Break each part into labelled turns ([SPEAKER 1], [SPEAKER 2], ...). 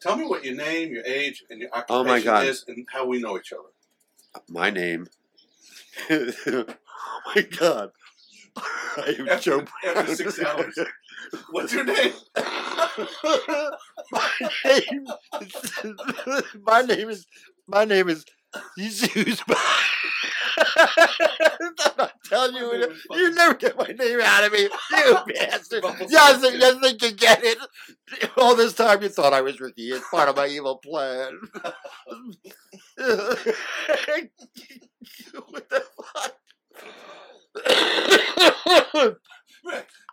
[SPEAKER 1] Tell me what your name, your age, and your
[SPEAKER 2] Oh, my
[SPEAKER 1] occupation
[SPEAKER 2] God.
[SPEAKER 1] is, and how we know each other.
[SPEAKER 2] My name. oh my God. I am
[SPEAKER 1] After-
[SPEAKER 2] Joe
[SPEAKER 1] after six hours. What's your name?
[SPEAKER 2] my name. my name is. My name is Jesus. I'm not telling you.
[SPEAKER 1] My name is
[SPEAKER 2] You never get my name out of me, you bastard. Yes, you think you get it? All this time you thought I was Ricky. It's part of my evil plan. what the fuck?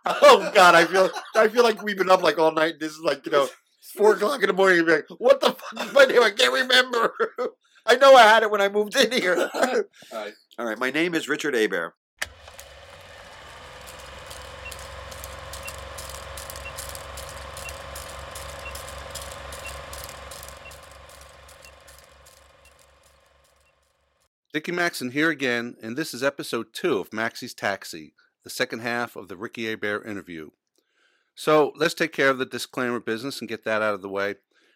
[SPEAKER 2] Oh God, I feel I feel like we've been up like all night. This is like you know four o'clock in the morning. You'd be like, what the fuck is my name? I can't remember. I know I had it when I moved in here.
[SPEAKER 1] All right.
[SPEAKER 2] All right, my name is Richard Abear.
[SPEAKER 1] Dickie Maxon here again, and this is episode two of Maxie's Taxi, the second half of the Ricky Abear interview. So let's take care of the disclaimer business and get that out of the way.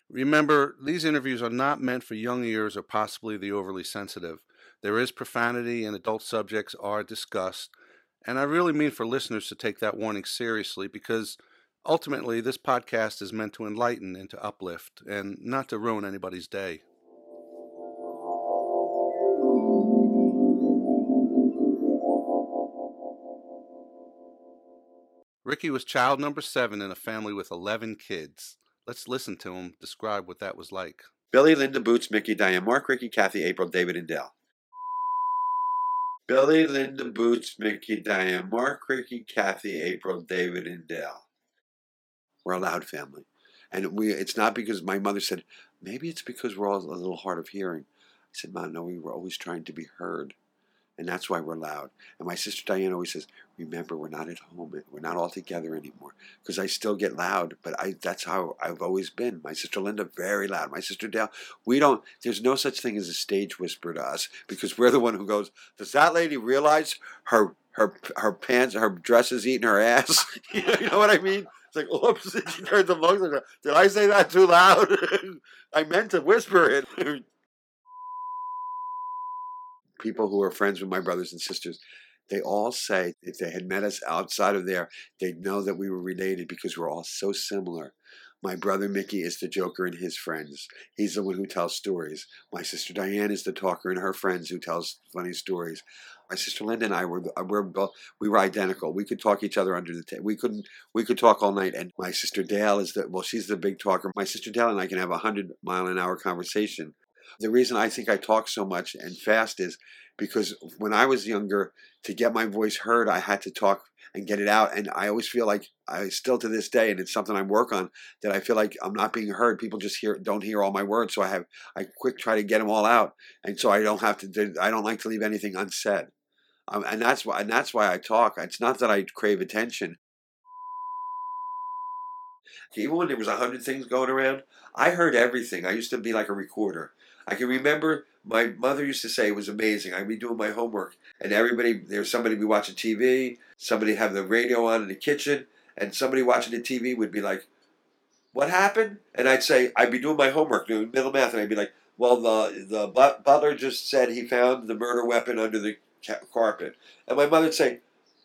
[SPEAKER 1] Remember, these interviews are not meant for young ears or possibly the overly sensitive. There is profanity and adult subjects are discussed, and I really mean for listeners to take that warning seriously because ultimately this podcast is meant to enlighten and to uplift and not to ruin anybody's day. Ricky was child number seven in a family with 11 kids. Let's listen to him describe what that was like.
[SPEAKER 2] Billy, Linda, Boots, Mickey, Diane, Mark, Ricky, Kathy, April, David, and Dell. Billy, Linda, Boots, Mickey, Diane, Mark, Ricky, Kathy, April, David, and Dell. We're a loud family. And we it's not because my mother said, maybe it's because we're all a little hard of hearing. I said, Mom, no, we were always trying to be heard. And that's why we're loud. And my sister Diane always says, remember, we're not at home. We're not all together anymore. Because I still get loud, but I that's how I've always been. My sister Linda, very loud. My sister Dale, we don't, there's no such thing as a stage whisper to us because we're the one who goes, does that lady realize her her her pants, her dress is eating her ass? you, know, what I mean? It's like, oops, she turns the looks did I say that too loud? I meant to whisper it. People who are friends with my brothers and sisters, they all say if they had met us outside of there, they'd know that we were related because we're all so similar. My brother Mickey is the joker and his friends. He's the one who tells stories. My sister Diane is the talker and her friends who tells funny stories. My sister Linda and I were we were both we were identical. We could talk each other under the table. We couldn't we could talk all night. And my sister Dale is the well, she's the big talker. My sister Dale and I can have a hundred mile an hour conversation. The reason I think I talk so much and fast is because when I was younger, to get my voice heard, I had to talk and get it out. And I always feel like I still to this day, and it's something I work on, that I feel like I'm not being heard. People just hear don't hear all my words, so I have I quick try to get them all out, and so I don't have to. I don't like to leave anything unsaid, um, and that's why and that's why I talk. It's not that I crave attention. Even when there was a hundred things going around, I heard everything. I used to be like a recorder. I can remember my mother used to say it was amazing. I'd be doing my homework, and everybody there's somebody be watching TV, somebody have the radio on in the kitchen, and somebody watching the TV would be like, "What happened?" And I'd say I'd be doing my homework, doing middle math, and I'd be like, "Well, the the but- butler just said he found the murder weapon under the ca- carpet," and my mother'd say.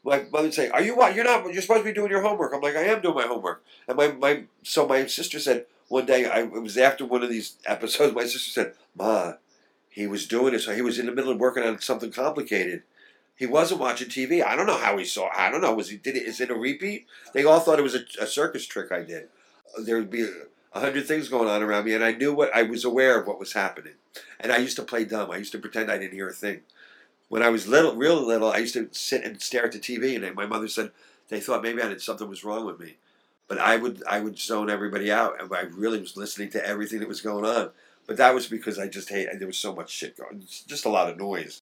[SPEAKER 2] My mother'd say, "Are you what? You're not. You're supposed to be doing your homework." I'm like, "I am doing my homework." And my, my so my sister said one day, I, it was after one of these episodes. My sister said, "Ma, he was doing it. So he was in the middle of working on something complicated. He wasn't watching TV. I don't know how he saw. I don't know. Was he did it? Is it a repeat? They all thought it was a, a circus trick I did. There would be a hundred things going on around me, and I knew what I was aware of what was happening. And I used to play dumb. I used to pretend I didn't hear a thing. When I was little, real little, I used to sit and stare at the TV, and my mother said they thought maybe I did something was wrong with me. But I would I would zone everybody out, and I really was listening to everything that was going on. But that was because I just hate. There was so much shit going. Just a lot of noise.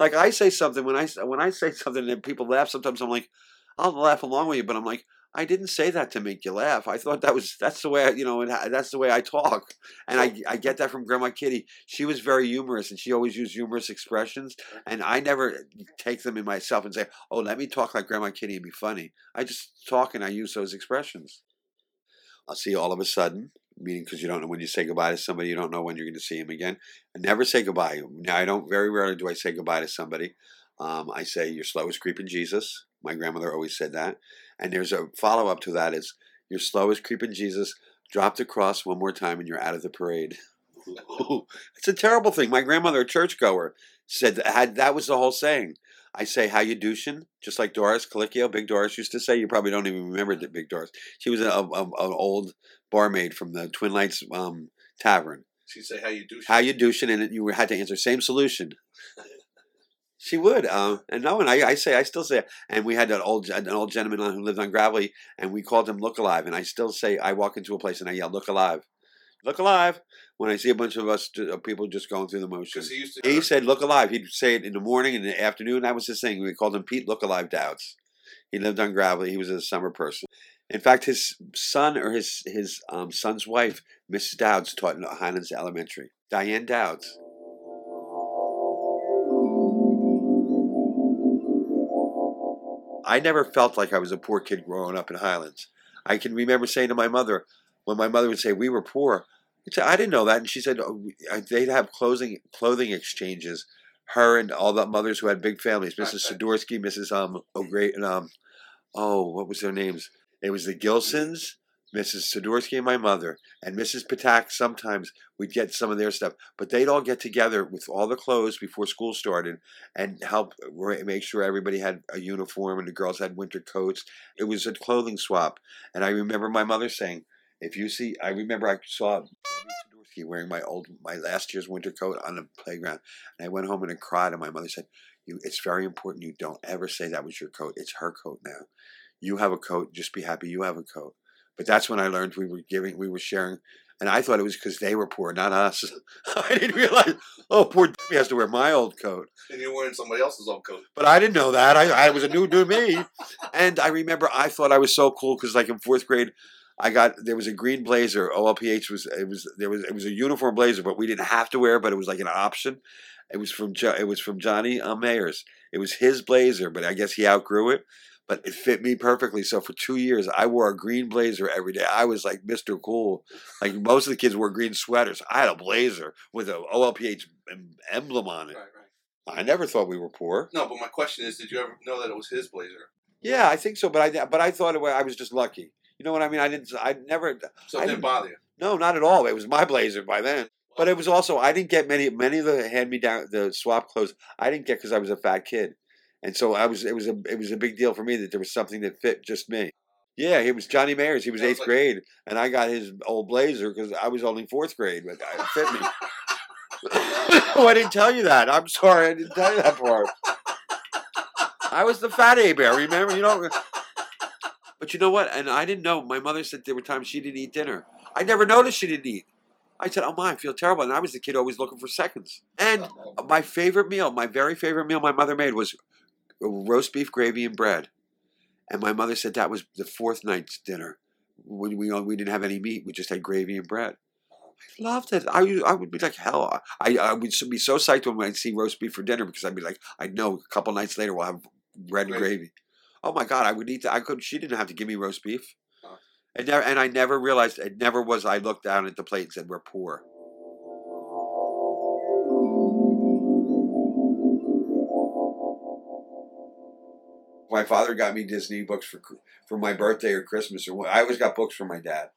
[SPEAKER 2] Like I say something when I when I say something and people laugh. Sometimes I'm like, I'll laugh along with you, but I'm like, I didn't say that to make you laugh. I thought that was that's the way I, you know, that's the way I talk. And I I get that from Grandma Kitty. She was very humorous, and she always used humorous expressions. And I never take them in myself and say, oh, let me talk like Grandma Kitty and be funny. I just talk and I use those expressions. I'll see you all of a sudden, meaning because you don't know when you say goodbye to somebody, you don't know when you're going to see him again. I never say goodbye. Now, I don't, very rarely do I say goodbye to somebody. Um, I say, You're slow as creeping Jesus. My grandmother always said that. And there's a follow up to that is, You're slow as creeping Jesus. Drop the cross one more time and you're out of the parade. it's a terrible thing. My grandmother, a churchgoer, said that, had, that was the whole saying. I say, how you douching? Just like Doris Colicchio, Big Doris used to say. You probably don't even remember the Big Doris. She was a, a, an old barmaid from the Twin Lights um, Tavern.
[SPEAKER 1] She'd say, how you douching?
[SPEAKER 2] How you douching? And you had to answer, same solution. She would, uh, and no, and I, I say, I still say, and we had an old, an old gentleman on who lived on Gravelly, and we called him Look Alive, and I still say, I walk into a place and I yell, Look Alive, Look Alive, when I see a bunch of us uh, people just going through the motions.
[SPEAKER 1] He, used to
[SPEAKER 2] he said, "Look alive." He'd say it in the morning and in the afternoon. That was his thing. We called him Pete Look Alive Dowds. He lived on Gravelly. He was a summer person. In fact, his son or his his um, son's wife, Mrs. Dowds, taught in Highlands Elementary. Diane Dowds. I never felt like I was a poor kid growing up in Highlands. I can remember saying to my mother, when my mother would say we were poor, I didn't know that, and she said oh, they'd have clothing clothing exchanges. Her and all the mothers who had big families, Mrs. Sidorsky, Mrs. Um O'Gray, and um, oh, what was their names? It was the Gilsons, Mrs. Sidorsky, and my mother, and Mrs. Patak. Sometimes we'd get some of their stuff, but they'd all get together with all the clothes before school started and help make sure everybody had a uniform, and the girls had winter coats. It was a clothing swap, and I remember my mother saying if you see, I remember I saw Sidorsky wearing my old, my last year's winter coat on the playground, and I went home and I cried. And my mother said, "You, it's very important. You don't ever say that was your coat. It's her coat now. You have a coat. Just be happy you have a coat." But that's when I learned we were giving, we were sharing, and I thought it was because they were poor, not us. I didn't realize. Oh, poor Debbie has to wear my old coat.
[SPEAKER 1] And you're wearing somebody else's old coat.
[SPEAKER 2] But I didn't know that. I, I was a new to me, and I remember I thought I was so cool because, like in fourth grade, I got there was a green blazer. OLPH was it was there was it was a uniform blazer, but we didn't have to wear, it, but it was like an option. It was from it was from Johnny uh, Mayers. It was his blazer, but I guess he outgrew it. But it fit me perfectly. So for two years, I wore a green blazer every day. I was like Mr. Cool. Like most of the kids wore green sweaters. I had a blazer with an OLPH emblem on it.
[SPEAKER 1] Right, right.
[SPEAKER 2] I never thought we were poor.
[SPEAKER 1] No, but my question is, did you ever know that it was his blazer?
[SPEAKER 2] Yeah, I think so. But I but I thought it, I was just lucky. You know what I mean? I didn't. I never.
[SPEAKER 1] So it
[SPEAKER 2] I
[SPEAKER 1] didn't bother you.
[SPEAKER 2] No, not at all. It was my blazer by then. But it was also I didn't get many many of the hand me down the swap clothes. I didn't get because I was a fat kid, and so I was. It was a it was a big deal for me that there was something that fit just me. Yeah, he was Johnny Mayers. He was eighth
[SPEAKER 1] like-
[SPEAKER 2] grade, and I got his old blazer because I was only fourth grade, but it fit me. oh, I didn't tell you that. I'm sorry, I didn't tell you that part. I was the fat A bear. Remember, you know. But you know what? And I didn't know. My mother said there were times she didn't eat dinner. I never noticed she didn't eat. I said, "Oh my, I feel terrible." And I was the kid always looking for seconds. And my favorite meal, my very favorite meal my mother made was roast beef, gravy, and bread. And my mother said that was the fourth night's dinner. When we we didn't have any meat, we just had gravy and bread. I loved it. I, I would be like hell. I, I would be so psyched when I'd see roast beef for dinner because I'd be like, I know a couple nights later we'll have bread and
[SPEAKER 1] Right.
[SPEAKER 2] gravy. Oh my god, I would eat that. I could. She didn't have to give me roast beef. And never, and I never realized. It never was. I looked down at the plate and said, "We're poor." My father got me Disney books for for my birthday or Christmas, or what- I always got books from my dad,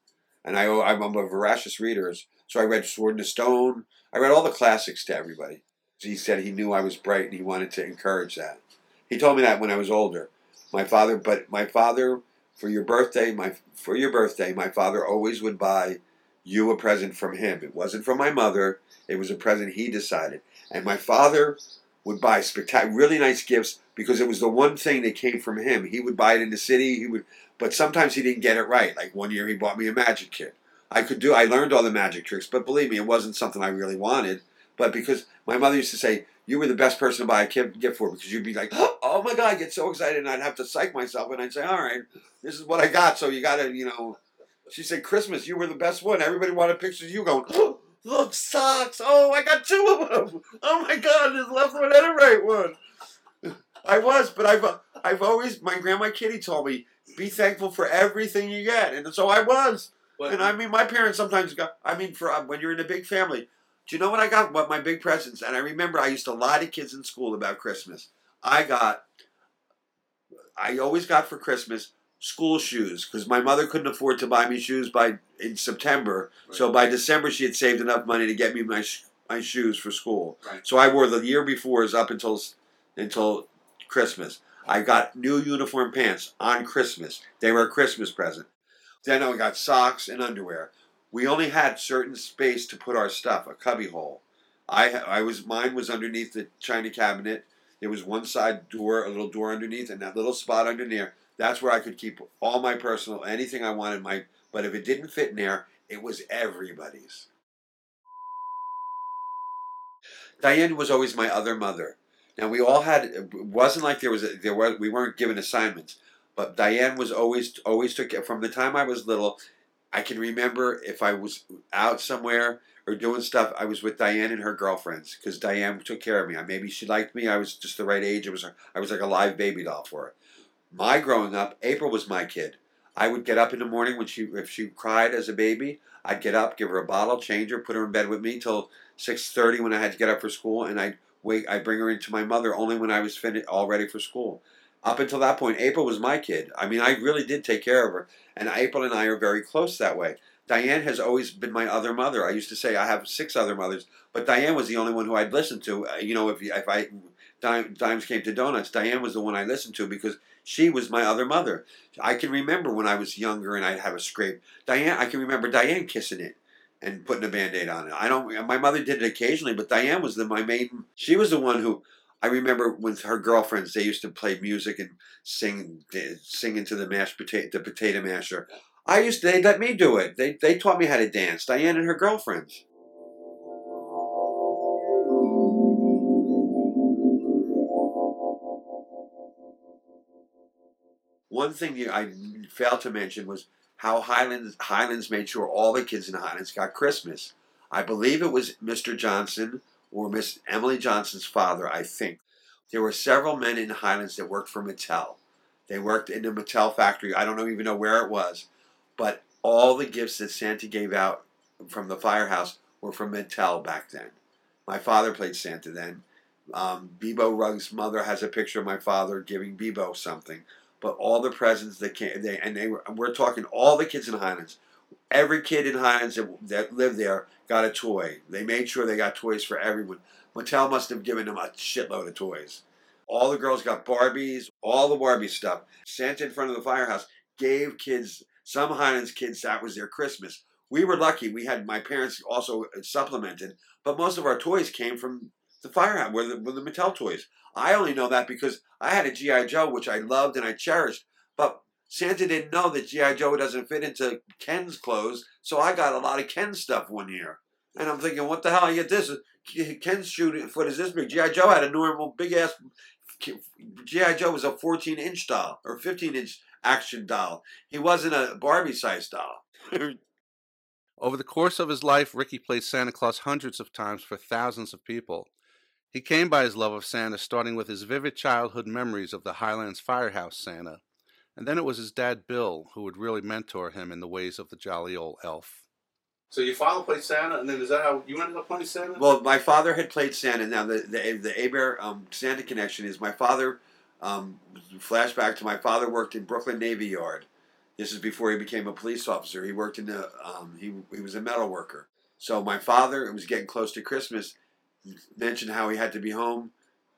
[SPEAKER 2] and I I'm a voracious reader, so I read Sword the Stone. I read all the classics to everybody. He said he knew I was bright and he wanted to encourage that. He told me that when I was older. My father, but my father, for your birthday, my for your birthday, my father always would buy you a present from him. It wasn't from my mother. It was a present he decided. And my father would buy spectacular, really nice gifts because it was the one thing that came from him. He would buy it in the city. He would, but sometimes he didn't get it right. Like one year, he bought me a magic kit. I could do. I learned all the magic tricks, but believe me, it wasn't something I really wanted. But because my mother used to say, you were the best person to buy a gift for because you'd be like, oh my god, I get so excited, and I'd have to psych myself, and I'd say, all right, this is what I got, so you got to, you know. She said, Christmas, you were the best one. Everybody wanted pictures of you going, oh, look, socks. Oh, I got two of them. Oh my god, there's left one and a right one. I was, but I've I've always my grandma Kitty told me be thankful for everything you get, and so I was.
[SPEAKER 1] But-
[SPEAKER 2] and I mean, my parents sometimes got. I mean, for uh, when you're in a big family, do you know what I got? What my big presents? And I remember I used to lie to kids in school about Christmas. I got. I always got for Christmas school shoes because my mother couldn't afford to buy me shoes by in September. So by December, she had saved enough money to get me my sh- my shoes for school.
[SPEAKER 1] Right.
[SPEAKER 2] So I wore the year before is up until until Christmas. I got new uniform pants on Christmas. They were a Christmas present. Then I got socks and underwear. We only had certain space to put our stuff, a cubby hole. I I was mine was underneath the china cabinet. There was one side door, a little door underneath, and that little spot under there. That's where I could keep all my personal anything I wanted. My but if it didn't fit in there, it was everybody's. Diane was always my other mother. Now we all had. It wasn't like there was a, there was we weren't given assignments, but Diane was always always took from the time I was little. I can remember if I was out somewhere or doing stuff, I was with Diane and her girlfriends because Diane took care of me. Maybe she liked me. I was just the right age. It was I was like a live baby doll for her. My growing up, April was my kid. I would get up in the morning when she if she cried as a baby. I'd get up, give her a bottle, change her, put her in bed with me till six thirty when I had to get up for school, and I'd wait. I bring her into my mother only when I was finished, all ready for school. Up until that point, April was my kid. I mean, I really did take care of her, and April and I are very close that way. Diane has always been my other mother. I used to say I have six other mothers, but Diane was the only one who I'd listen to. Uh, You know, if if I dime, dimes came to donuts, Diane was the one I listened to because she was my other mother. I can remember when I was younger and I'd have a scrape. Diane, I can remember Diane kissing it and putting a band-aid on it. I don't. My mother did it occasionally, but Diane was the my main. She was the one who. I remember with her girlfriends, they used to play music and sing, eh, sing into the mashed potato, the potato masher. I used to, they let me do it. They they taught me how to dance. Diane and her girlfriends. One thing I failed to mention was how Highlands Highlands made sure all the kids in Highlands got Christmas. I believe it was Mr. Johnson or Miss Emily Johnson's father. I think there were several men in Highlands that worked for Mattel. They worked in the Mattel factory. I don't even know where it was, but all the gifts that Santa gave out from the firehouse were from Mattel back then. My father played Santa then. Um, Bebo Ruggs' mother has a picture of my father giving Bebo something. But all the presents that came, they and they were. We're talking all the kids in Highlands. Every kid in Highlands that, that lived there got a toy. They made sure they got toys for everyone. Mattel must have given them a shitload of toys. All the girls got Barbies, all the Barbie stuff. Santa in front of the firehouse gave kids, some Highlands kids, that was their Christmas. We were lucky. We had my parents also supplemented, but most of our toys came from the firehouse, were the, were the Mattel toys. I only know that because I had a G.I. Joe, which I loved and I cherished, but Santa didn't know that G.I. Joe doesn't fit into Ken's clothes, so I got a lot of Ken stuff one year. And I'm thinking, what the hell? I get this. Ken's shooting foot is this big. G.I. Joe had a normal big ass. G.I. Joe was a 14 inch doll or 15 inch action doll. He wasn't a Barbie sized doll.
[SPEAKER 1] Over the course of his life, Ricky played Santa Claus hundreds of times for thousands of people. He came by his love of Santa starting with his vivid childhood memories of the Highlands Firehouse Santa, and then it was his dad Bill who would really mentor him in the ways of the jolly old elf. So your father played Santa, and then is that how you ended up playing Santa?
[SPEAKER 2] Well, my father had played Santa. Now the the the Aber um, Santa connection is my father. Um, flashback to my father worked in Brooklyn Navy Yard. This is before he became a police officer. He worked in the um, he he was a metal worker. So my father, it was getting close to Christmas, mentioned how he had to be home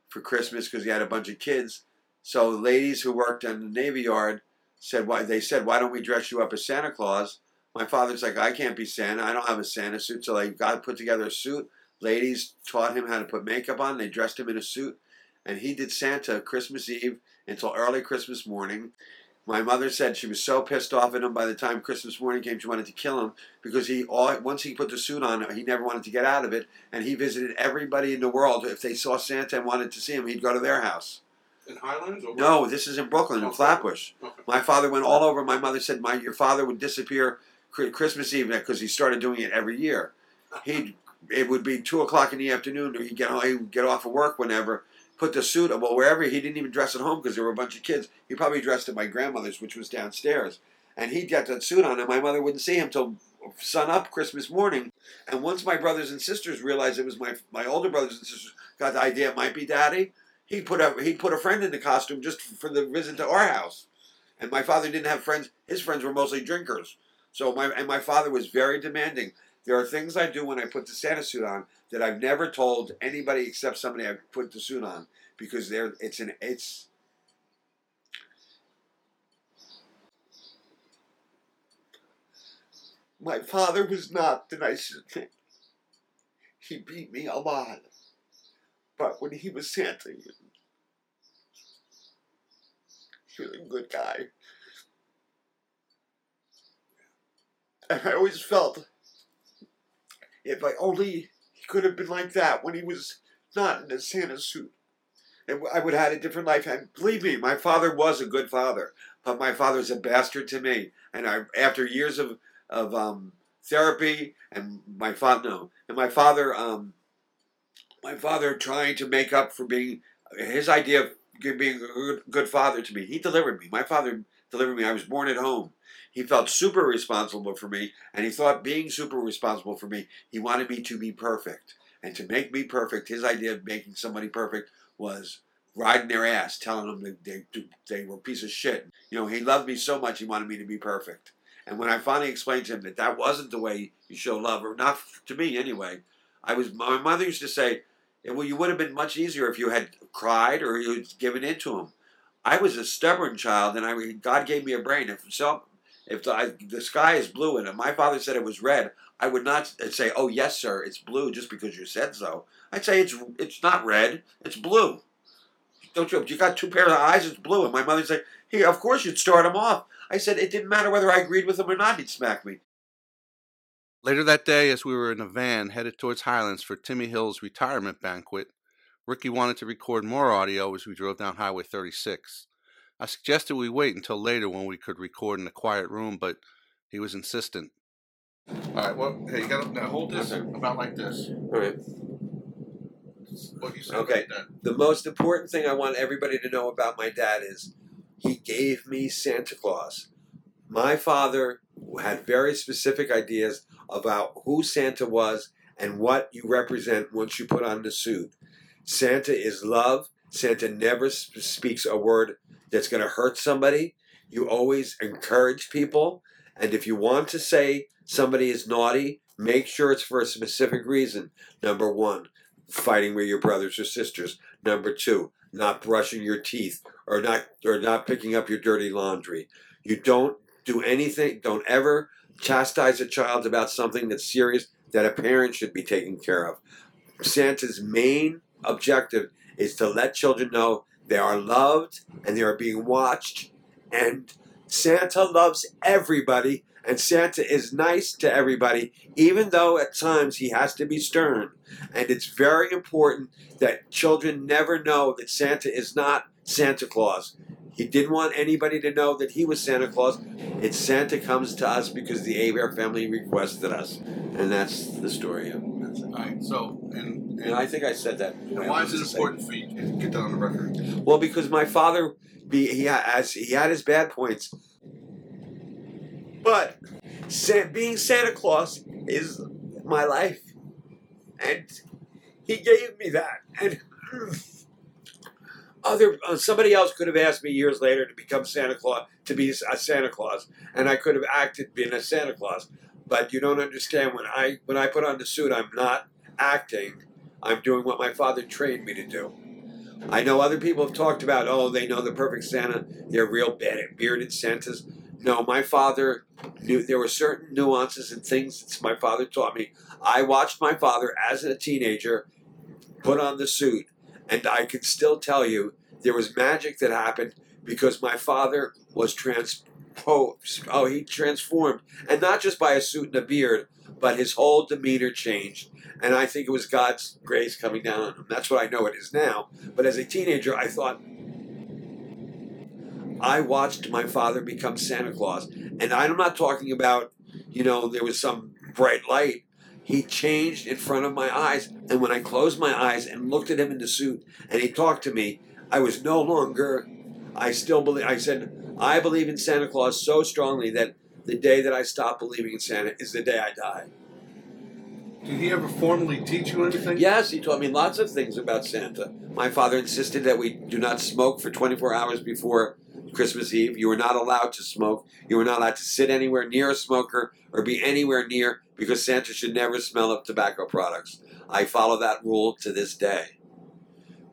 [SPEAKER 2] for Christmas because he had a bunch of kids. So ladies who worked in the Navy Yard said, "Why?" They said, "Why don't we dress you up as Santa Claus?" My father's like, "I can't be Santa. I don't have a Santa suit." So they got put together a suit. Ladies taught him how to put makeup on. They dressed him in a suit, and he did Santa Christmas Eve until early Christmas morning. My mother said she was so pissed off at him by the time Christmas morning came, she wanted to kill him because he all once he put the suit on, he never wanted to get out of it, and he visited everybody in the world. If they saw Santa and wanted to see him, he'd go to their house.
[SPEAKER 1] in Highlands? Or
[SPEAKER 2] No, this is in Brooklyn, in. Flatbush. My father went all over. My mother said, "My your father would disappear Christmas Eve because he started doing it every year. He'd it would be two o'clock in the afternoon, or he'd get he'd get off of work whenever." Put the suit well wherever he didn't even dress at home because there were a bunch of kids. He probably dressed at my grandmother's, which was downstairs, and he'd get that suit on, and my mother wouldn't see him till sun up Christmas morning. And once my brothers and sisters realized it was my my older brothers and sisters got the idea it might be daddy, he put a he put a friend in the costume just for the visit to our house. And my father didn't have friends; his friends were mostly drinkers. So my and my father was very demanding. There are things I do when I put the Santa suit on that I've never told anybody except somebody I put the suit on because there it's an it's my father was not the nicest thing. He beat me a lot. But when he was Santa, he was a good guy. And I always felt if I only he could have been like that when he was not in a Santa suit. And I would have had a different life. And believe me, my father was a good father, but my father was a bastard to me. And I, after years of of um, therapy, and my father, no, and my father, um, my father trying to make up for being his idea of being a good father to me. He delivered me. My father delivered me. I was born at home. He felt super responsible for me, and he thought being super responsible for me, he wanted me to be perfect. And to make me perfect, his idea of making somebody perfect was riding their ass, telling them that they, they were a piece of shit. You know, he loved me so much, he wanted me to be perfect. And when I finally explained to him that that wasn't the way you show love, or not to me anyway, I was. My mother used to say, "Well, you would have been much easier if you had cried or you had given in to him." I was a stubborn child, and I God gave me a brain. If so, if the, I, the sky is blue and my father said it was red, I would not say, "Oh yes, sir, it's blue," just because you said so. I'd say it's it's not red, it's blue. Don't you? You got two pairs of eyes, it's blue. And my mother said, "Here, of course you'd start them off." I said it didn't matter whether I agreed with him or not, he'd smack me.
[SPEAKER 1] Later that day, as we were in a van headed towards Highlands for Timmy Hill's retirement banquet, Ricky wanted to record more audio as we drove down Highway 36. I suggested we wait until later when we could record in a quiet room, but he was insistent. All right, well, hey, you got to now hold this
[SPEAKER 2] Okay.
[SPEAKER 1] about like this.
[SPEAKER 2] All right.
[SPEAKER 1] What you say
[SPEAKER 2] Okay. The most important thing I want everybody to know about my dad is he gave me Santa Claus. My father had very specific ideas about who Santa was and what you represent once you put on the suit. Santa is love. Santa never sp- speaks a word that's going to hurt somebody. You always encourage people. And if you want to say somebody is naughty, make sure it's for a specific reason. Number one, fighting with your brothers or sisters. Number two, not brushing your teeth or not or not picking up your dirty laundry. You don't do anything. Don't ever chastise a child about something that's serious that a parent should be taking care of. Santa's main objective is to let children know they are loved and they are being watched. And Santa loves everybody, and Santa is nice to everybody, even though at times he has to be stern. And it's very important that children never know that Santa is not Santa Claus. He didn't want anybody to know that he was Santa Claus. It's Santa comes to us because the Abear family requested us. And that's the story. That's it.
[SPEAKER 1] All right, so, and,
[SPEAKER 2] And I think I said that.
[SPEAKER 1] and why is it important for you to get that on the record?
[SPEAKER 2] Well, because my father, be he as he had his bad points, but being Santa Claus is my life, and he gave me that. And other uh, somebody else could have asked me years later to become Santa Claus, to be a Santa Claus, and I could have acted being a Santa Claus. But you don't understand when I when I put on the suit, I'm not acting. I'm doing what my father trained me to do. I know other people have talked about, oh, they know the perfect Santa. They're real bearded Santas. No, my father knew there were certain nuances and things that my father taught me. I watched my father as a teenager put on the suit, and I can still tell you there was magic that happened because my father was transposed. Oh, he transformed, and not just by a suit and a beard, but his whole demeanor changed. And I think it was God's grace coming down on him. That's what I know it is now. But as a teenager, I thought, I watched my father become Santa Claus. And I'm not talking about, you know, there was some bright light. He changed in front of my eyes. And when I closed my eyes and looked at him in the suit and he talked to me, I was no longer, I still believe, I said, I believe in Santa Claus so strongly that the day that I stop believing in Santa is the day I die.
[SPEAKER 1] Did he ever formally teach you anything?
[SPEAKER 2] Yes, he taught me lots of things about Santa. My father insisted that we do not smoke for 24 hours before Christmas Eve. You were not allowed to smoke. You were not allowed to sit anywhere near a smoker or be anywhere near because Santa should never smell of tobacco products. I follow that rule to this day.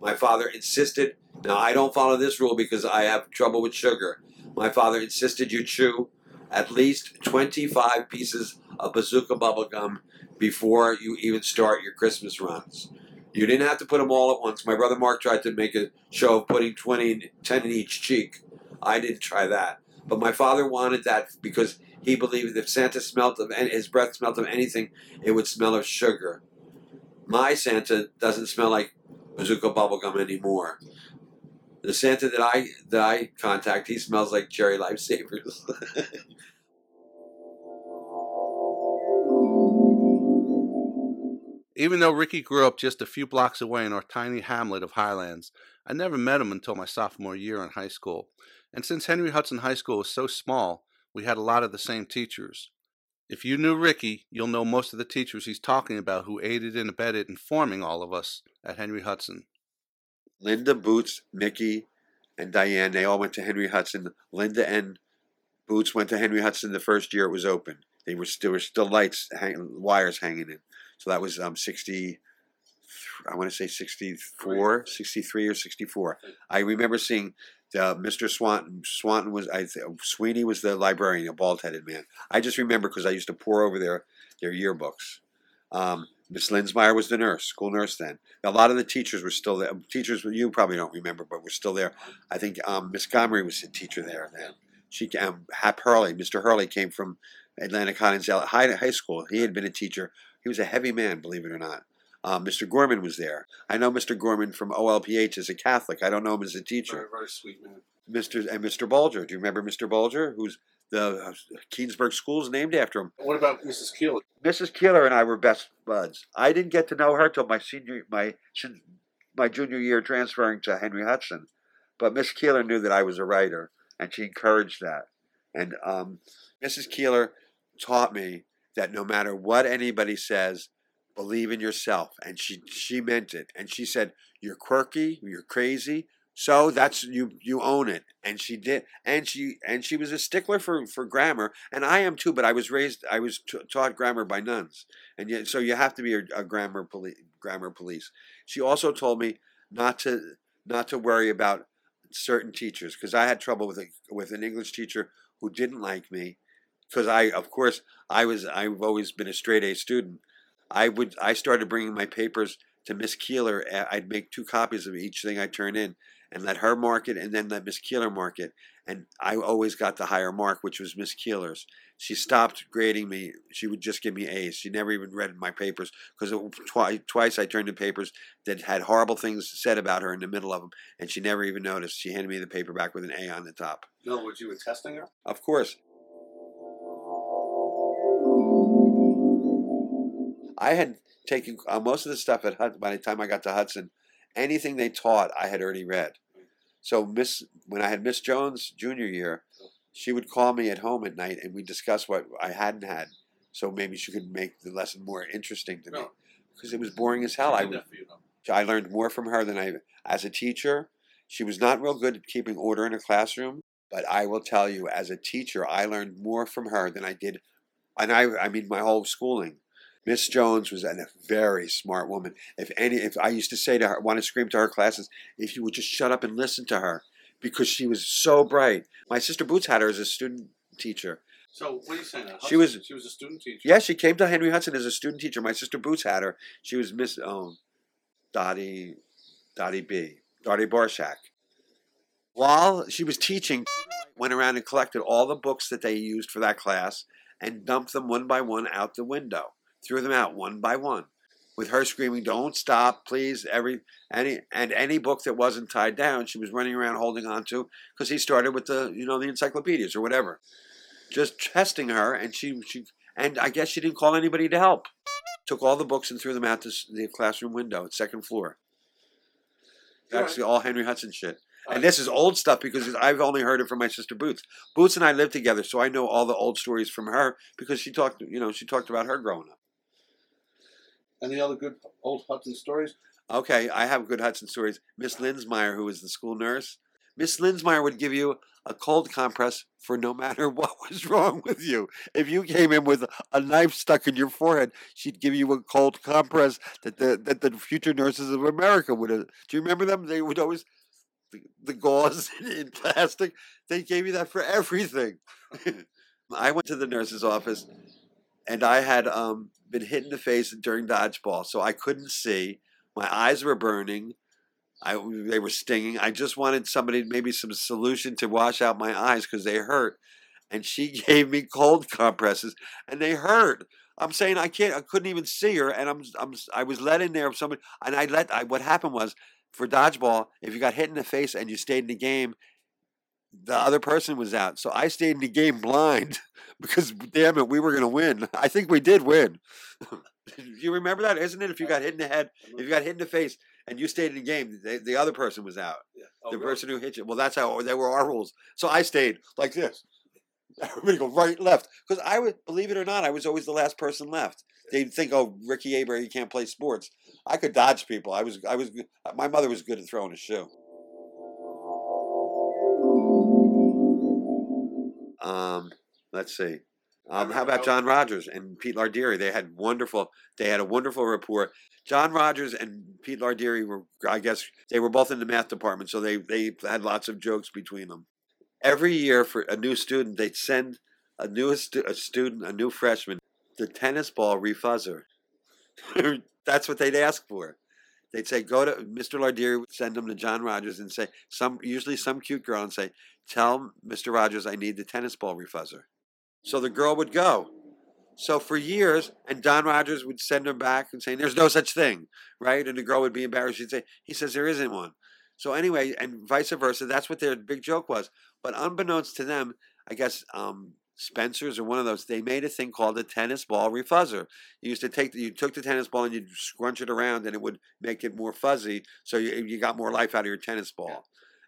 [SPEAKER 2] My father insisted, now I don't follow this rule because I have trouble with sugar. My father insisted you chew at least 25 pieces of bazooka bubble gum before you even start your Christmas runs. You didn't have to put them all at once. My brother Mark tried to make a show of putting 20, 10 in each cheek. I didn't try that. But my father wanted that because he believed if Santa smelt of his breath smelt of anything, it would smell of sugar. My Santa doesn't smell like bazooka bubblegum anymore. The Santa that I that I contact, he smells like cherry lifesavers.
[SPEAKER 1] Even though Ricky grew up just a few blocks away in our tiny hamlet of Highlands, I never met him until my sophomore year in high school. And since Henry Hudson High School was so small, we had a lot of the same teachers. If you knew Ricky, you'll know most of the teachers he's talking about who aided and abetted in forming all of us at Henry Hudson.
[SPEAKER 2] Linda, Boots, Mickey, and Diane, they all went to Henry Hudson. Linda and Boots went to Henry Hudson the first year it was open. They were still, there were still lights, hang, wires hanging in. So that was um, 60, I want to say 64, 63 or 64. I remember seeing the Mr. Swanton. Swanton was, I th- Sweeney was the librarian, a bald headed man. I just remember because I used to pour over their, their yearbooks. Um, Miss Linsmeyer was the nurse, school nurse then. A lot of the teachers were still there. Teachers you probably don't remember, but were still there. I think um, Miss Gomery was a teacher there then. She um, Hap Hurley, Mr. Hurley came from Atlantic Highlands High, High School. He had been a teacher he was a heavy man, believe it or not. Um, Mr. Gorman was there. I know Mr. Gorman from OLPH as a Catholic. I don't know him as a teacher.
[SPEAKER 1] Very, very sweet man.
[SPEAKER 2] Mr. and Mr. Bulger. Do you remember Mr. Bulger, who's the uh, Keansburg School is named after him?
[SPEAKER 1] What about Mrs. Keeler?
[SPEAKER 2] Mrs. Keeler and I were best buds. I didn't get to know her till my senior my my junior year transferring to Henry Hudson, but Miss Keeler knew that I was a writer, and she encouraged that. And um, Mrs. Keeler taught me that no matter what anybody says, believe in yourself. And she she meant it. And she said, You're quirky, you're crazy. So that's you you own it. And she did and she and she was a stickler for for grammar and I am too, but I was raised I was t- taught grammar by nuns. And yet so you have to be a, a grammar police grammar police. She also told me not to not to worry about certain teachers because I had trouble with a, with an English teacher who didn't like me because I, of course, I was I've always been a straight A student. I would I started bringing my papers to Miss Keeler. I'd make two copies of each thing I turn in and let her mark it, and then let Miss Keeler mark it. And I always got the higher mark, which was Miss Keeler's. She stopped grading me. She would just give me A's. She never even read my papers because twi- twice I turned in papers that had horrible things said about her in the middle of them, and she never even noticed. She handed me the paper back with an A on the top.
[SPEAKER 1] No, would you were testing her?
[SPEAKER 2] Of course. I had taken uh, most of the stuff at Hudson. By the time I got to Hudson, anything they taught, I had already read. So Miss, when I had Miss Jones junior year, she would call me at home at night and we discuss what I hadn't had. So maybe she could make the lesson more interesting to me because it was boring as hell. I I learned more from her than I as a teacher. She was not real good at keeping order in a classroom, but I will tell you, as a teacher, I learned more from her than I did, and I I mean my whole schooling. Miss Jones was a very smart woman. If any, if I used to say to her, want to scream to her classes, if you would just shut up and listen to her, because she was so bright. My sister Boots had her as a student teacher.
[SPEAKER 1] So what are you saying?
[SPEAKER 2] She was
[SPEAKER 1] she was a student teacher.
[SPEAKER 2] Yeah, she came to Henry Hudson as a student teacher. My sister Boots had her. She was Miss um, Dottie Dottie B. Dottie Borshak. While she was teaching, went around and collected all the books that they used for that class and dumped them one by one out the window threw them out one by one with her screaming, "Don't stop, please!" Every any and any book that wasn't tied down, she was running around holding on to because he started with the you know the encyclopedias or whatever, just testing her, and she she and I guess she didn't call anybody to help. Took all the books and threw them out the, the classroom window, second floor. Actually, all Henry Hudson shit. And this is old stuff because I've only heard it from my sister Boots. Boots and I lived together, so I know all the old stories from her because she talked, you know, she talked about her growing up.
[SPEAKER 1] Any other good old Hudson stories?
[SPEAKER 2] Okay, I have good Hudson stories. Miss Linsmeyer, who was the school nurse, Miss Linsmeyer would give you a cold compress for no matter what was wrong with you. If you came in with a knife stuck in your forehead, she'd give you a cold compress that the that the future nurses of America would have. Do you remember them? They would always the, the gauze in plastic. They gave you that for everything. I went to the nurse's office, and I had um, been hit in the face during dodgeball, so I couldn't see. My eyes were burning. I they were stinging. I just wanted somebody, maybe some solution to wash out my eyes because they hurt. And she gave me cold compresses, and they hurt. I'm saying I can't. I couldn't even see her, and I'm I'm I was let in there. Somebody and I let. I, what happened was for dodgeball, if you got hit in the face and you stayed in the game, the other person was out. So I stayed in the game blind because damn it, we were gonna win. I think we did win. you remember that, isn't it? If you got hit in the head, if you got hit in the face, and you stayed in the game, they, the other person was out.
[SPEAKER 1] Yeah. Oh,
[SPEAKER 2] the
[SPEAKER 1] really?
[SPEAKER 2] person who hit you. Well, that's how they were our rules. So I stayed like this. Everybody go right, left. Because I would believe it or not, I was always the last person left. They'd think, "Oh, Ricky Aber, he can't play sports." I could dodge people. I was, I was. My mother was good at throwing a shoe. Um, let's see. Um, how about John Rogers and Pete Lardieri? They had wonderful. They had a wonderful rapport. John Rogers and Pete Lardieri were, I guess, they were both in the math department, so they they had lots of jokes between them. Every year for a new student, they'd send a new stu- a student, a new freshman, the tennis ball refuzzer. That's what they'd ask for. They'd say, "Go to Mr. Lardier, Send them to John Rogers and say, "Some usually some cute girl and say, tell Mr. Rogers I need the tennis ball refuzzer." So the girl would go. So for years, and Don Rogers would send her back and say, "There's no such thing," right? And the girl would be embarrassed. She'd say, "He says there isn't one." So anyway, and vice versa. That's what their big joke was. But unbeknownst to them, I guess um, Spencer's or one of those, they made a thing called a tennis ball refuzzer. You used to take, the, you took the tennis ball and you'd scrunch it around, and it would make it more fuzzy, so you, you got more life out of your tennis ball.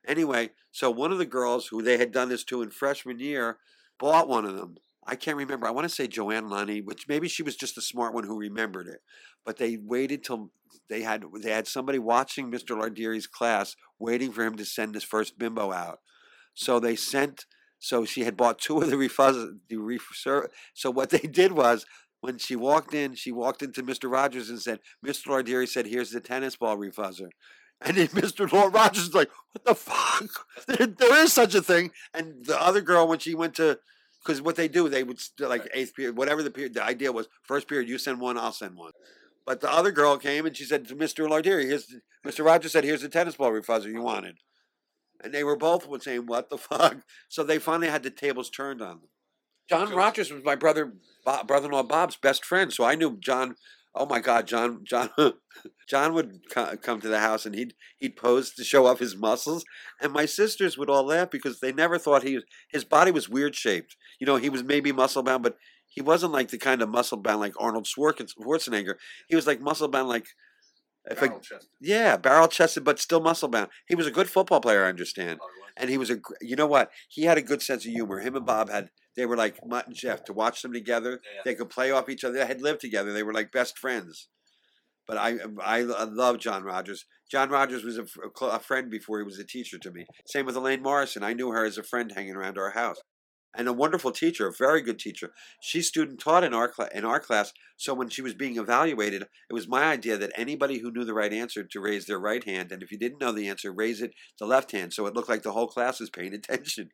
[SPEAKER 2] Anyway, so one of the girls who they had done this to in freshman year bought one of them. I can't remember. I want to say Joanne Lunny, which maybe she was just the smart one who remembered it. But they waited till they had they had somebody watching Mr. Lardieri's class, waiting for him to send his first bimbo out. So they sent. So she had bought two of the refuzz. The refuzzer. So what they did was. When she walked in, she walked into Mr. Rogers and said, Mr. Lardieri said, here's the tennis ball refuzzer. And then Mr. Lord Rogers is like, what the fuck? There, there is such a thing. And the other girl, when she went to, because what they do, they would like eighth period, whatever the period. The idea was first period, you send one, I'll send one. But the other girl came and she said to Mr. Lardieri, "Here's the, Mr. Rogers said, here's the tennis ball refuzzer you uh-huh. wanted." And they were both saying, "What the fuck?" So they finally had the tables turned on them. John Rogers was my brother, Bob, brother-in-law Bob's best friend, so I knew John. Oh my God, John, John, John would come to the house and he'd he'd pose to show off his muscles, and my sisters would all laugh because they never thought he his body was weird shaped. You know, he was maybe muscle bound, but he wasn't like the kind of muscle bound like Arnold Schwarzenegger. He was like muscle bound like. If
[SPEAKER 1] Barrel chest.
[SPEAKER 2] yeah, barrel chested, but still muscle bound. He was a good football player, I understand.
[SPEAKER 1] Oh,
[SPEAKER 2] and he was a you know what? He had a good sense of humor. Him and bob had they were like mutt and jeff to watch them together
[SPEAKER 1] Yeah,
[SPEAKER 2] they could play off each other they had lived together they were like best friends. But i i, I love john rogers john rogers was a, f- a cl- a friend before he was a teacher to me. Same with elaine morrison. I knew her as a friend hanging around our house and a wonderful teacher a very good teacher she student taught in our cla- in our class so when she was being evaluated it was my idea that anybody who knew the right answer to raise their right hand and if you didn't know the answer raise it the left hand, so it looked like the whole class was paying attention.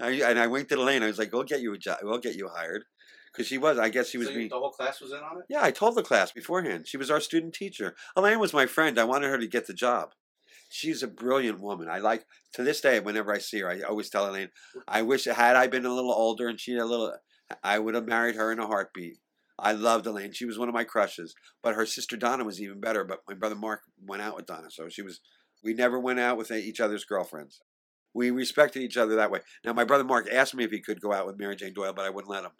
[SPEAKER 2] I, and I winked at Elaine. I was like, "We'll get you a job. We'll get you hired," because she was. I guess she was
[SPEAKER 1] So you-
[SPEAKER 2] being.
[SPEAKER 1] the whole class was in on it.
[SPEAKER 2] Yeah, I told the class beforehand. She was our student teacher. Elaine was my friend. I wanted her to get the job. She's a brilliant woman. I like to this day. Whenever I see her, I always tell Elaine, "I wish had I been a little older and she a little, I would have married her in a heartbeat." I loved Elaine. She was one of my crushes. But her sister Donna was even better. But my brother Mark went out with Donna, so she was. We never went out with each other's girlfriends. We respected each other that way. Now, my brother Mark asked me if he could go out with Mary Jane Doyle, but I wouldn't let him.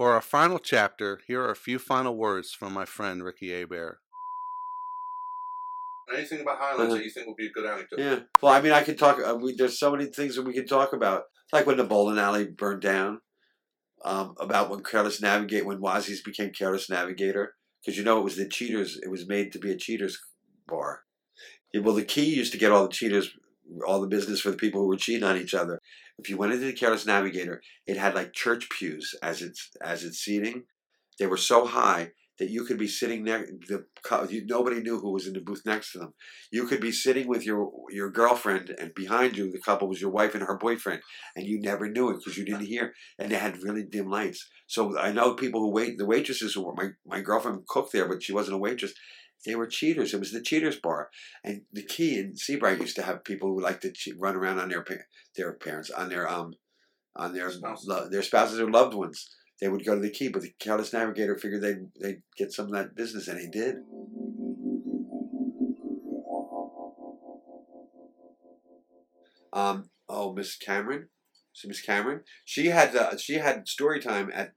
[SPEAKER 1] For our final chapter, here are a few final words from my friend Ricky Abair. anything about Highlands
[SPEAKER 2] Uh-huh.
[SPEAKER 1] that you think would be a good anecdote?
[SPEAKER 2] Yeah. Well, I mean, I could talk. Uh, we, there's so many things that we could talk about, like when the bowling alley burned down. Um, about when Careless Navigate, when Wazzy's became Careless Navigator, because you know it was the cheaters. It was made to be a cheaters bar. Yeah, well, the key used to get all the cheaters, all the business for the people who were cheating on each other. If you went into the Careless Navigator, it had like church pews as its as its seating. They were so high that you could be sitting there. The you, nobody knew who was in the booth next to them. You could be sitting with your your girlfriend, and behind you, the couple was your wife and her boyfriend, and you never knew it because you didn't hear. And they had really dim lights. So I know people who wait. The waitresses who were my my girlfriend cooked there, but she wasn't a waitress. They were cheaters. It was the cheaters bar, and the key in Seabright used to have people who liked to run around on their pa- their parents on their um on their
[SPEAKER 1] Spouses.
[SPEAKER 2] lo- their spouses or loved ones. They would go to the key, but the careless navigator figured they'd they'd get some of that business, and he did. Um, oh, Miss Cameron, so Miss Cameron, she had uh, she had story time at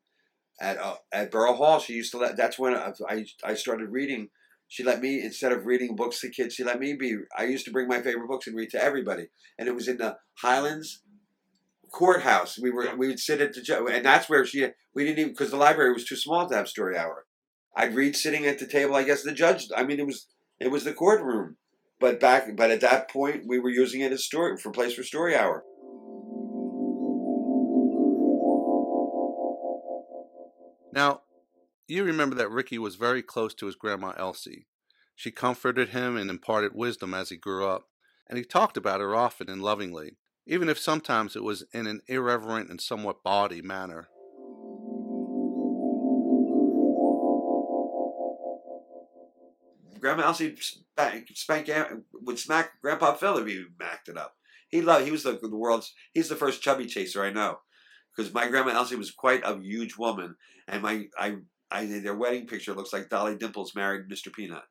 [SPEAKER 2] at uh, at Borough Hall. She used to let. That's when I, I I started reading. She let me instead of reading books to kids, she let me be. I used to bring my favorite books and read to everybody, and it was in the Highlands courthouse. We were we would sit at the and that's where she we didn't even because the library was too small to have story hour. I'd read sitting at the table. I guess the judge. I mean, it was it was the courtroom, but back but at that point we were using it as story for place for story hour.
[SPEAKER 1] Now, you remember that Ricky was very close to his grandma Elsie. She comforted him and imparted wisdom as he grew up, and he talked about her often and lovingly, even if sometimes it was in an irreverent and somewhat bawdy manner.
[SPEAKER 2] Grandma Elsie spank, spank would smack Grandpa Phil if he macked it up. He loved. He was the, the world's. He's the first chubby chaser I know, because my grandma Elsie was quite a huge woman, and my I I their wedding picture looks like Dolly Dimples married Mr. Peanut.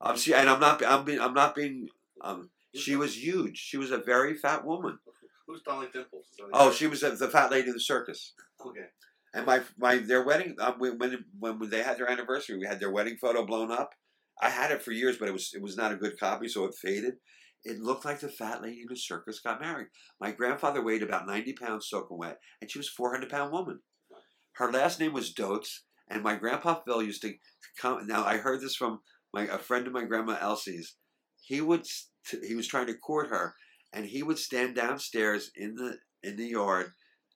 [SPEAKER 2] Um, she, and I'm not I'm being I'm not being um. She was huge. She was a very fat woman.
[SPEAKER 1] Who's Dolly Dimples?
[SPEAKER 2] Oh, she was the the fat lady in the circus.
[SPEAKER 1] okay.
[SPEAKER 2] And my my their wedding um, when when when they had their anniversary, we had their wedding photo blown up. I had it for years, but it was it was not a good copy, so it faded. It looked like the fat lady in the circus got married. My grandfather weighed about ninety pounds soaking wet, and she was a four hundred pound woman. Her last name was Dotes, and my grandpa Phil used to come. Now I heard this from my a friend of my grandma Elsie's. He would he was trying to court her, and he would stand downstairs in the in the yard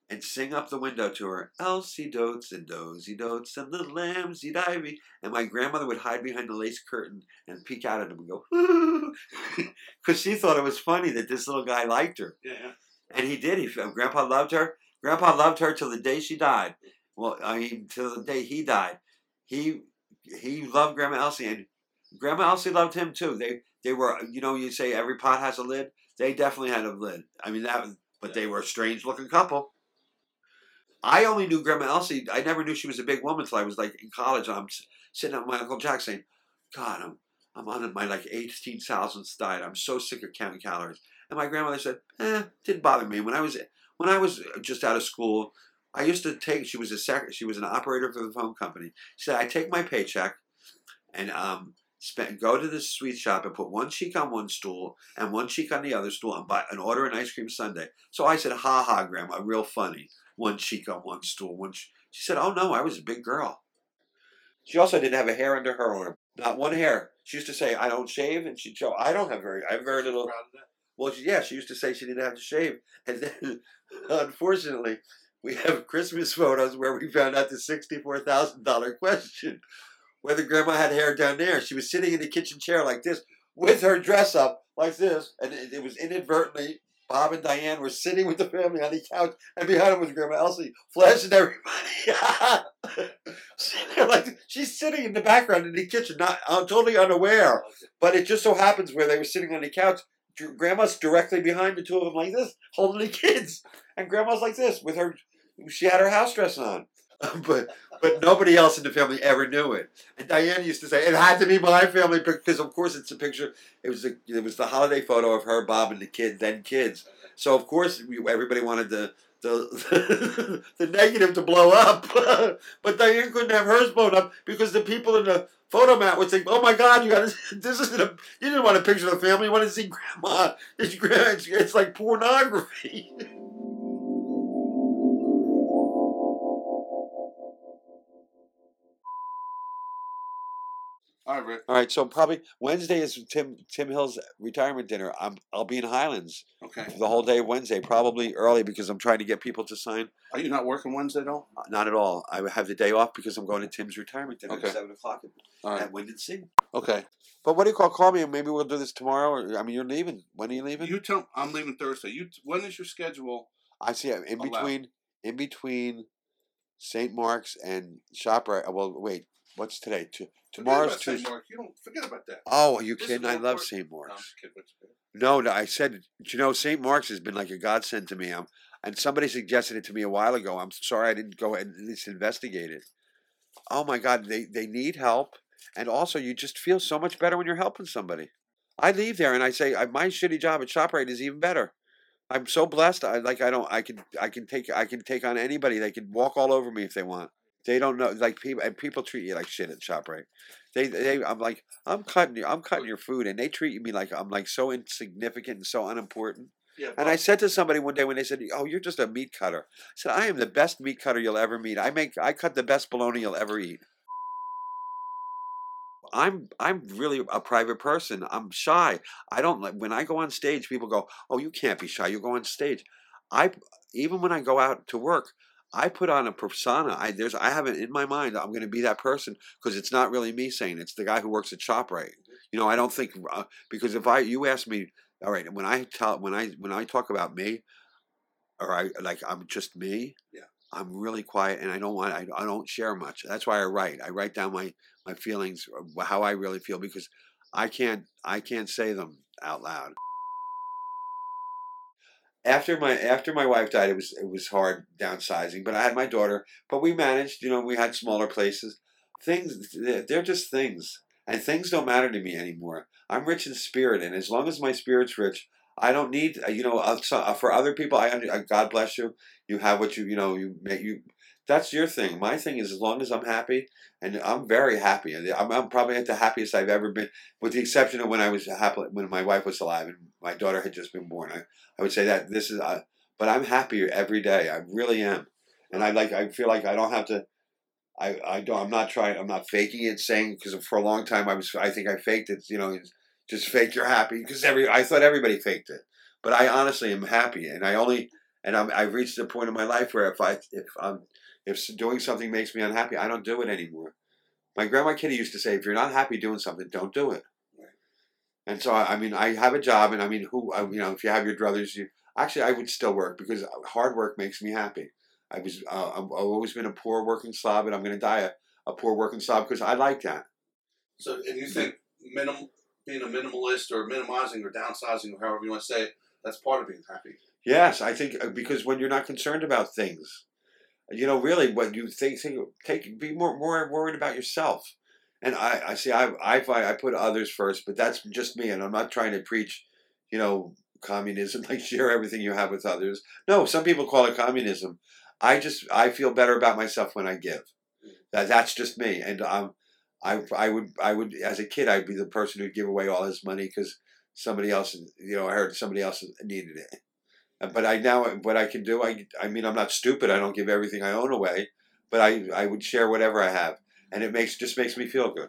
[SPEAKER 2] and sing up the window to her, Elsie dotes and dozy dotes and little lambs eat ivy. And my grandmother would hide behind the lace curtain and peek out at him and go, because she thought it was funny that this little guy liked her.
[SPEAKER 1] Yeah.
[SPEAKER 2] And he did. He Grandpa loved her. Grandpa loved her till the day she died. Well, I mean, till the day he died. He he loved Grandma Elsie, and Grandma Elsie loved him too. They they were, you know, you say every pot has a lid. They definitely had a lid. I mean that, was, but they were a strange looking couple. I only knew Grandma Elsie. I never knew she was a big woman until I was like in college. I'm sitting at my Uncle Jack saying, "God, I'm I'm on my like eighteen thousandth diet. I'm so sick of counting calories." And my grandmother said, "Eh, didn't bother me when I was when I was just out of school. I used to take. She was a sec. She was an operator for the phone company. She said I take my paycheck, and um, spend go to the sweet shop and put one cheek on one stool and one cheek on the other stool and buy and order an ice cream sundae. So I said, "Ha ha, grandma, real funny. One cheek on one stool. One." Ch-. She said, "Oh no, I was a big girl." She also didn't have a hair under her arm. Not one hair. She used to say, "I don't shave," and she'd show, "I don't have very. I have very little." Well, she, yeah, she used to say she didn't have to shave, and then unfortunately, we have Christmas photos where we found out the sixty-four thousand dollar question: whether Grandma had hair down there. She was sitting in the kitchen chair like this, with her dress up like this, and it, it was inadvertently. Bob and Diane were sitting with the family on the couch, and behind them was Grandma Elsie, flashing everybody. like she's sitting in the background in the kitchen, not uh, totally unaware. But it just so happens where they were sitting on the couch, Grandma's directly behind the two of them like this, holding the kids, and Grandma's like this with her. She had her house dress on, but but nobody else in the family ever knew it. And Diane used to say it had to be my family because of course it's a picture. It was a, it was the holiday photo of her, Bob, and the kids, then kids. So of course everybody wanted the the the negative to blow up, but Diane couldn't have hers blown up because the people in the photo mat would think, "Oh my God, you got this isn't a you didn't want a picture of the family, you wanted to see grandma. It's, it's like pornography."
[SPEAKER 1] All right, Rick.
[SPEAKER 2] All right, so probably Wednesday is Tim Tim Hill's retirement dinner. I'm I'll be in Highlands
[SPEAKER 1] Okay.
[SPEAKER 2] the whole day Wednesday, probably early because I'm trying to get people to sign.
[SPEAKER 1] Are you not working Wednesday at all?
[SPEAKER 2] Uh, Not at all. I have the day off because I'm going to Tim's retirement dinner
[SPEAKER 1] Okay.
[SPEAKER 2] at seven o'clock at,
[SPEAKER 1] All right.
[SPEAKER 2] at Windansea.
[SPEAKER 1] Okay.
[SPEAKER 2] But what do you call? Call me and maybe we'll do this tomorrow. Or I mean, you're leaving. When are you leaving?
[SPEAKER 1] You tell. I'm leaving Thursday. You. When is your schedule?
[SPEAKER 2] I see. uh, In
[SPEAKER 1] Allowed.
[SPEAKER 2] between, in between, St. Mark's and Shoprite. Well, wait. What's today? Tomorrow's. Tuesday.
[SPEAKER 1] Mark. You don't forget about that.
[SPEAKER 2] Oh, are you
[SPEAKER 1] This is
[SPEAKER 2] kidding? I love. St. Mark's. No, no, I said, you know, St. Mark's has been like a godsend to me. I'm, and somebody suggested it to me a while ago. I'm sorry I didn't go and at least investigate it. Oh my God, they, they need help. And also, you just feel so much better when you're helping somebody. I leave there and I say, "I- my shitty job at Shoprite is even better. I'm so blessed. I like. I don't. I can. I can take. I can take on anybody. They can walk all over me if they want. They don't know. Like people and people treat you like shit at Shoprite. They. They. I'm like. I'm cutting. you- I'm cutting your food, and they treat me like I'm like so insignificant and so unimportant.
[SPEAKER 1] Yeah.
[SPEAKER 2] And I said to somebody one day when they said, "Oh, you're just a meat cutter," I said, "I am the best meat cutter you'll ever meet. I make. I cut the best bologna you'll ever eat." I'm I'm really a private person. I'm shy. I don't like when I go on stage. People go, "Oh, you can't be shy. You go on stage." I even when I go out to work, I put on a persona. I there's I have it in my mind. I'm going to be that person because it's not really me saying it. it's the guy who works at Shoprite. You know, I don't think uh, because if I you ask me, all right, when I tell when I when I talk about me, or I like I'm just me.
[SPEAKER 1] Yeah.
[SPEAKER 2] I'm really quiet and I don't want I, I don't share much. That's why I write. I write down my my feelings, uh, how I really feel because I can't I can't say them out loud. After my after my wife died, it was it was hard downsizing, but I had my daughter. But we managed. You know, we had smaller places. Things they're just things, and things don't matter to me anymore. I'm rich in spirit, and as long as my spirit's rich, I don't need uh, you know uh, uh, for other people. I God bless you. You have what you you know you make you. That's your thing. My thing is as long as I'm happy, and I'm very happy. I'm, I'm probably at the happiest I've ever been, with the exception of when I was happy when my wife was alive and my daughter had just been born. I, I would say that this is. Uh, but I'm happier every day. I really am, and I like. I feel like I don't have to. I, I don't. I'm not trying. I'm not faking it. Saying because for a long time I was. I think I faked it. You know, just fake. You're happy because every. I thought everybody faked it, but I honestly am happy, and I only. And I'm. I've reached a point in my life where if I if I'm if doing something makes me unhappy, I don't do it anymore. My grandma Kitty used to say, if you're not happy doing something, don't do it.
[SPEAKER 1] Right.
[SPEAKER 2] And so I mean, I have a job, and I mean, who you know, if you have your druthers, you actually I would still work because hard work makes me happy. I was uh, I've always been a poor working slob, and I'm going to die a, a poor working slob because I like that.
[SPEAKER 1] So, and you think minim, being a minimalist or minimizing or downsizing or however you want to say it, that's part of being happy.
[SPEAKER 2] Yes, I think uh, because when you're not concerned about things, you know, really, what you think, think take be more more worried about yourself. And I, I see, I, I I put others first, but that's just me, and I'm not trying to preach, you know, communism, like share everything you have with others. No, some people call it communism. I just I feel better about myself when I give. That that's just me, and um, I I would I would as a kid I'd be the person who'd give away all his money because somebody else, you know, I heard somebody else needed it. But I now what I can do, I I mean I'm not stupid. I don't give everything I own away, but I I would share whatever I have, and it makes just makes me feel good.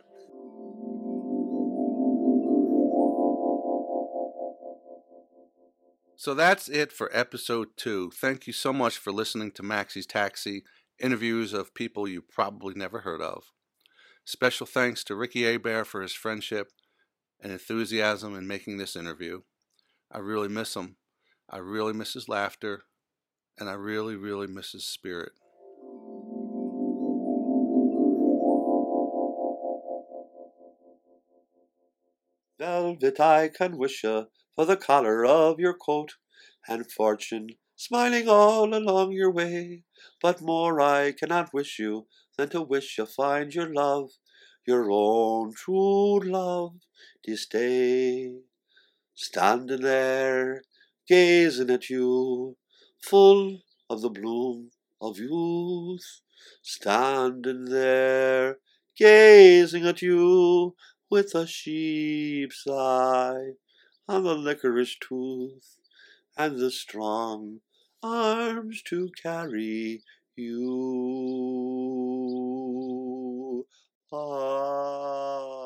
[SPEAKER 1] So that's it for episode two. Thank you so much for listening to Maxie's Taxi interviews of people you probably never heard of. Special thanks to Ricky Abear for his friendship and enthusiasm in making this interview. I really miss him. I really miss his laughter, and I really, really miss his spirit.
[SPEAKER 2] Velvet I can wish you for the collar of your coat, and fortune smiling all along your way. But more I cannot wish you than to wish you find your love, your own true love, this day. Standing there, gazing at you, full of the bloom of youth, standing there, gazing at you with a sheep's eye and the licorice tooth and the strong arms to carry you. Ah.